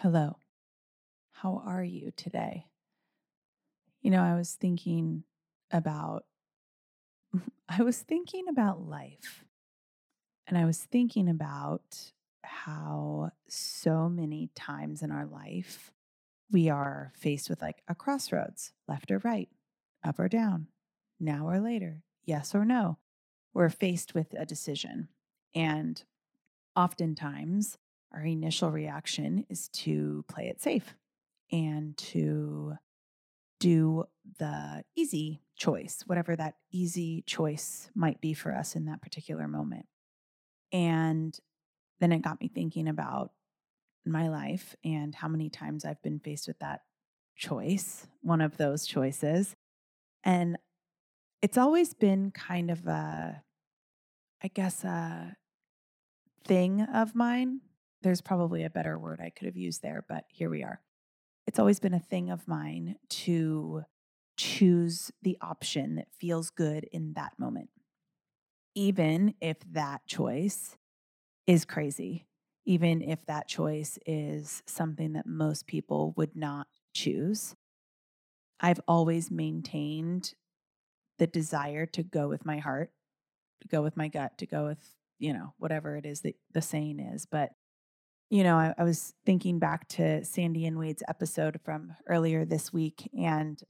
Hello. How are you today? You know, I was thinking about I was thinking about life. And I was thinking about how so many times in our life we are faced with like a crossroads, left or right, up or down, now or later, yes or no. We're faced with a decision. And oftentimes our initial reaction is to play it safe and to do the easy choice, whatever that easy choice might be for us in that particular moment. And then it got me thinking about my life and how many times I've been faced with that choice, one of those choices. And it's always been kind of a, I guess, a thing of mine there's probably a better word I could have used there, but here we are. It's always been a thing of mine to choose the option that feels good in that moment, even if that choice is crazy, even if that choice is something that most people would not choose. I've always maintained the desire to go with my heart, to go with my gut, to go with, you know, whatever it is that the saying is. But you know, I, I, was thinking back to Sandy and Wade's episode from earlier this week, and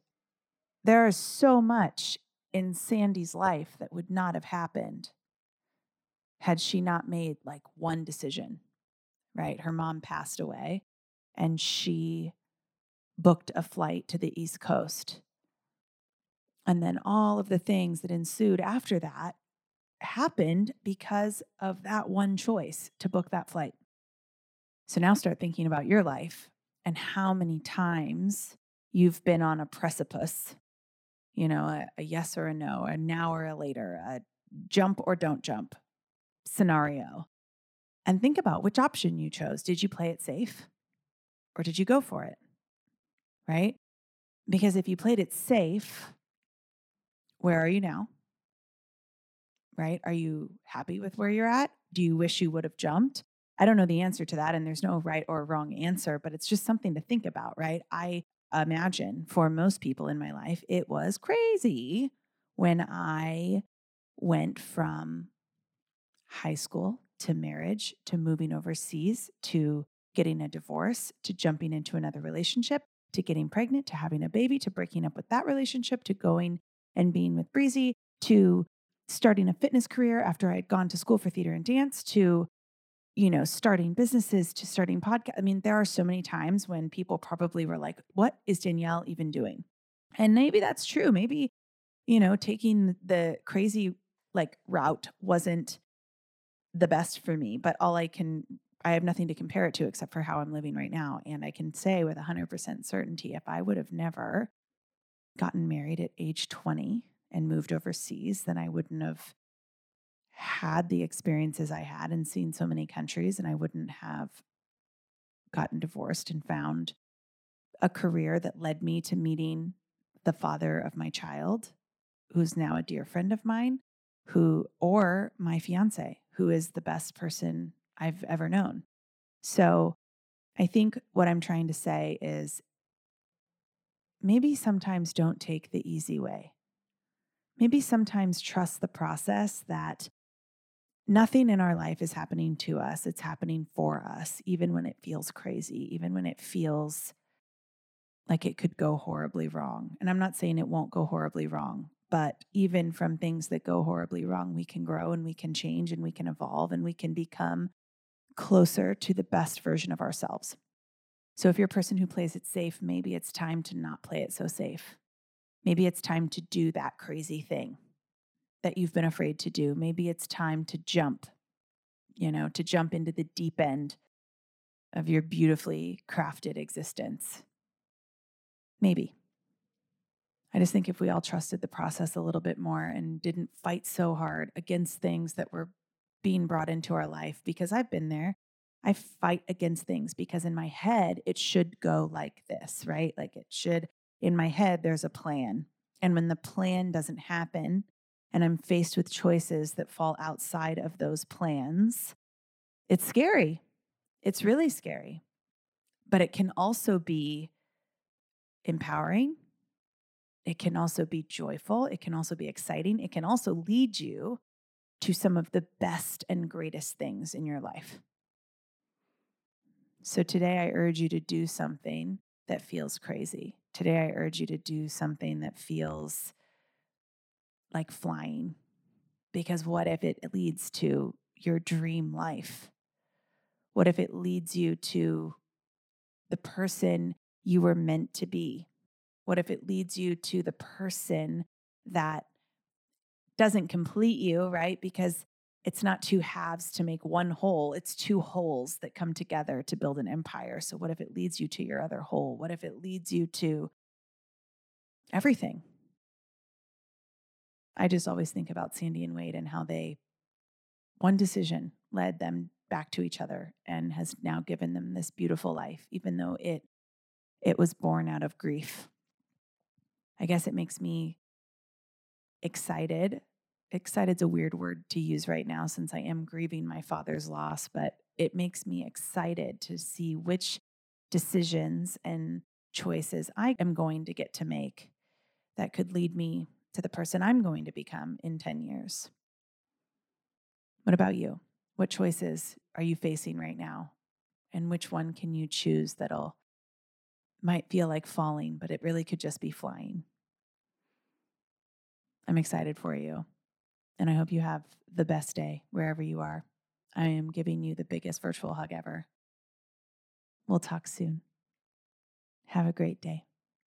there is so much in Sandy's life that would not have happened had she not made like one decision, right? Her mom passed away, and she booked a flight to the East Coast. And then all of the things that ensued after that happened because of that one choice to book that flight. So now start thinking about your life and how many times you've been on a precipice, you know, a, a yes or a no, a now or a later, a jump or don't jump scenario. And think about which option you chose. Did you play it safe or did you go for it? Right? Because if you played it safe, where are you now? Right? Are you happy with where you're at? Do you wish you would have jumped? I don't know the answer to that, and there's no right or wrong answer, but it's just something to think about, right? I imagine for most people in my life, it was crazy when I went from high school to marriage to moving overseas to getting a divorce to jumping into another relationship to getting pregnant to having a baby to breaking up with that relationship to going and being with Breezy to starting a fitness career after I had gone to school for theater and dance to you know, starting businesses to starting podcast. I mean, there are so many times when people probably were like, what is Danielle even doing? And maybe that's true. Maybe, you know, taking the crazy like route wasn't the best for me, but all I can, I have nothing to compare it to except for how I'm living right now. And I can say with 100% certainty, if I would have never gotten married at age 20 and moved overseas, then I wouldn't have had the experiences I had and seen so many countries, and I wouldn't have gotten divorced and found a career that led me to meeting the father of my child, who's now a dear friend of mine, who, or my fiance, who is the best person I've ever known. So I think what I'm trying to say is maybe sometimes don't take the easy way. Maybe sometimes trust the process that nothing in our life is happening to us, it's happening for us, even when it feels crazy, even when it feels like it could go horribly wrong. And I'm not saying it won't go horribly wrong, but even from things that go horribly wrong, we can grow and we can change and we can evolve and we can become closer to the best version of ourselves. So if you're a person who plays it safe, maybe it's time to not play it so safe. Maybe it's time to do that crazy thing that you've been afraid to do. Maybe it's time to jump, you know, to jump into the deep end of your beautifully crafted existence. Maybe. I just think if we all trusted the process a little bit more and didn't fight so hard against things that were being brought into our life, because I've been there. I fight against things because in my head, it should go like this, right? Like it should, in my head, there's a plan. And when the plan doesn't happen, and I'm faced with choices that fall outside of those plans, it's scary. It's really scary. but it can also be empowering. It can also be joyful. It can also be exciting. It can also lead you to some of the best and greatest things in your life. So today, I urge you to do something that feels crazy. Today, I urge you to do something that feels like flying. Because what if it leads to your dream life? What if it leads you to the person you were meant to be? What if it leads you to the person that doesn't complete you, right? Because it's not two halves to make one whole, it's two wholes that come together to build an empire. So, what if it leads you to your other whole? What if it leads you to everything? I just always think about Sandy and Wade and how they, one decision led them back to each other and has now given them this beautiful life, even though it it was born out of grief. I guess it makes me excited. Excited's a weird word to use right now since I am grieving my father's loss, but it makes me excited to see which decisions and choices I am going to get to make that could lead me to the person I'm going to become in 10 years. What about you? What choices are you facing right now? And which one can you choose that'll might feel like falling, but it really could just be flying? I'm excited for you. And I hope you have the best day wherever you are. I am giving you the biggest virtual hug ever. We'll talk soon. Have a great day.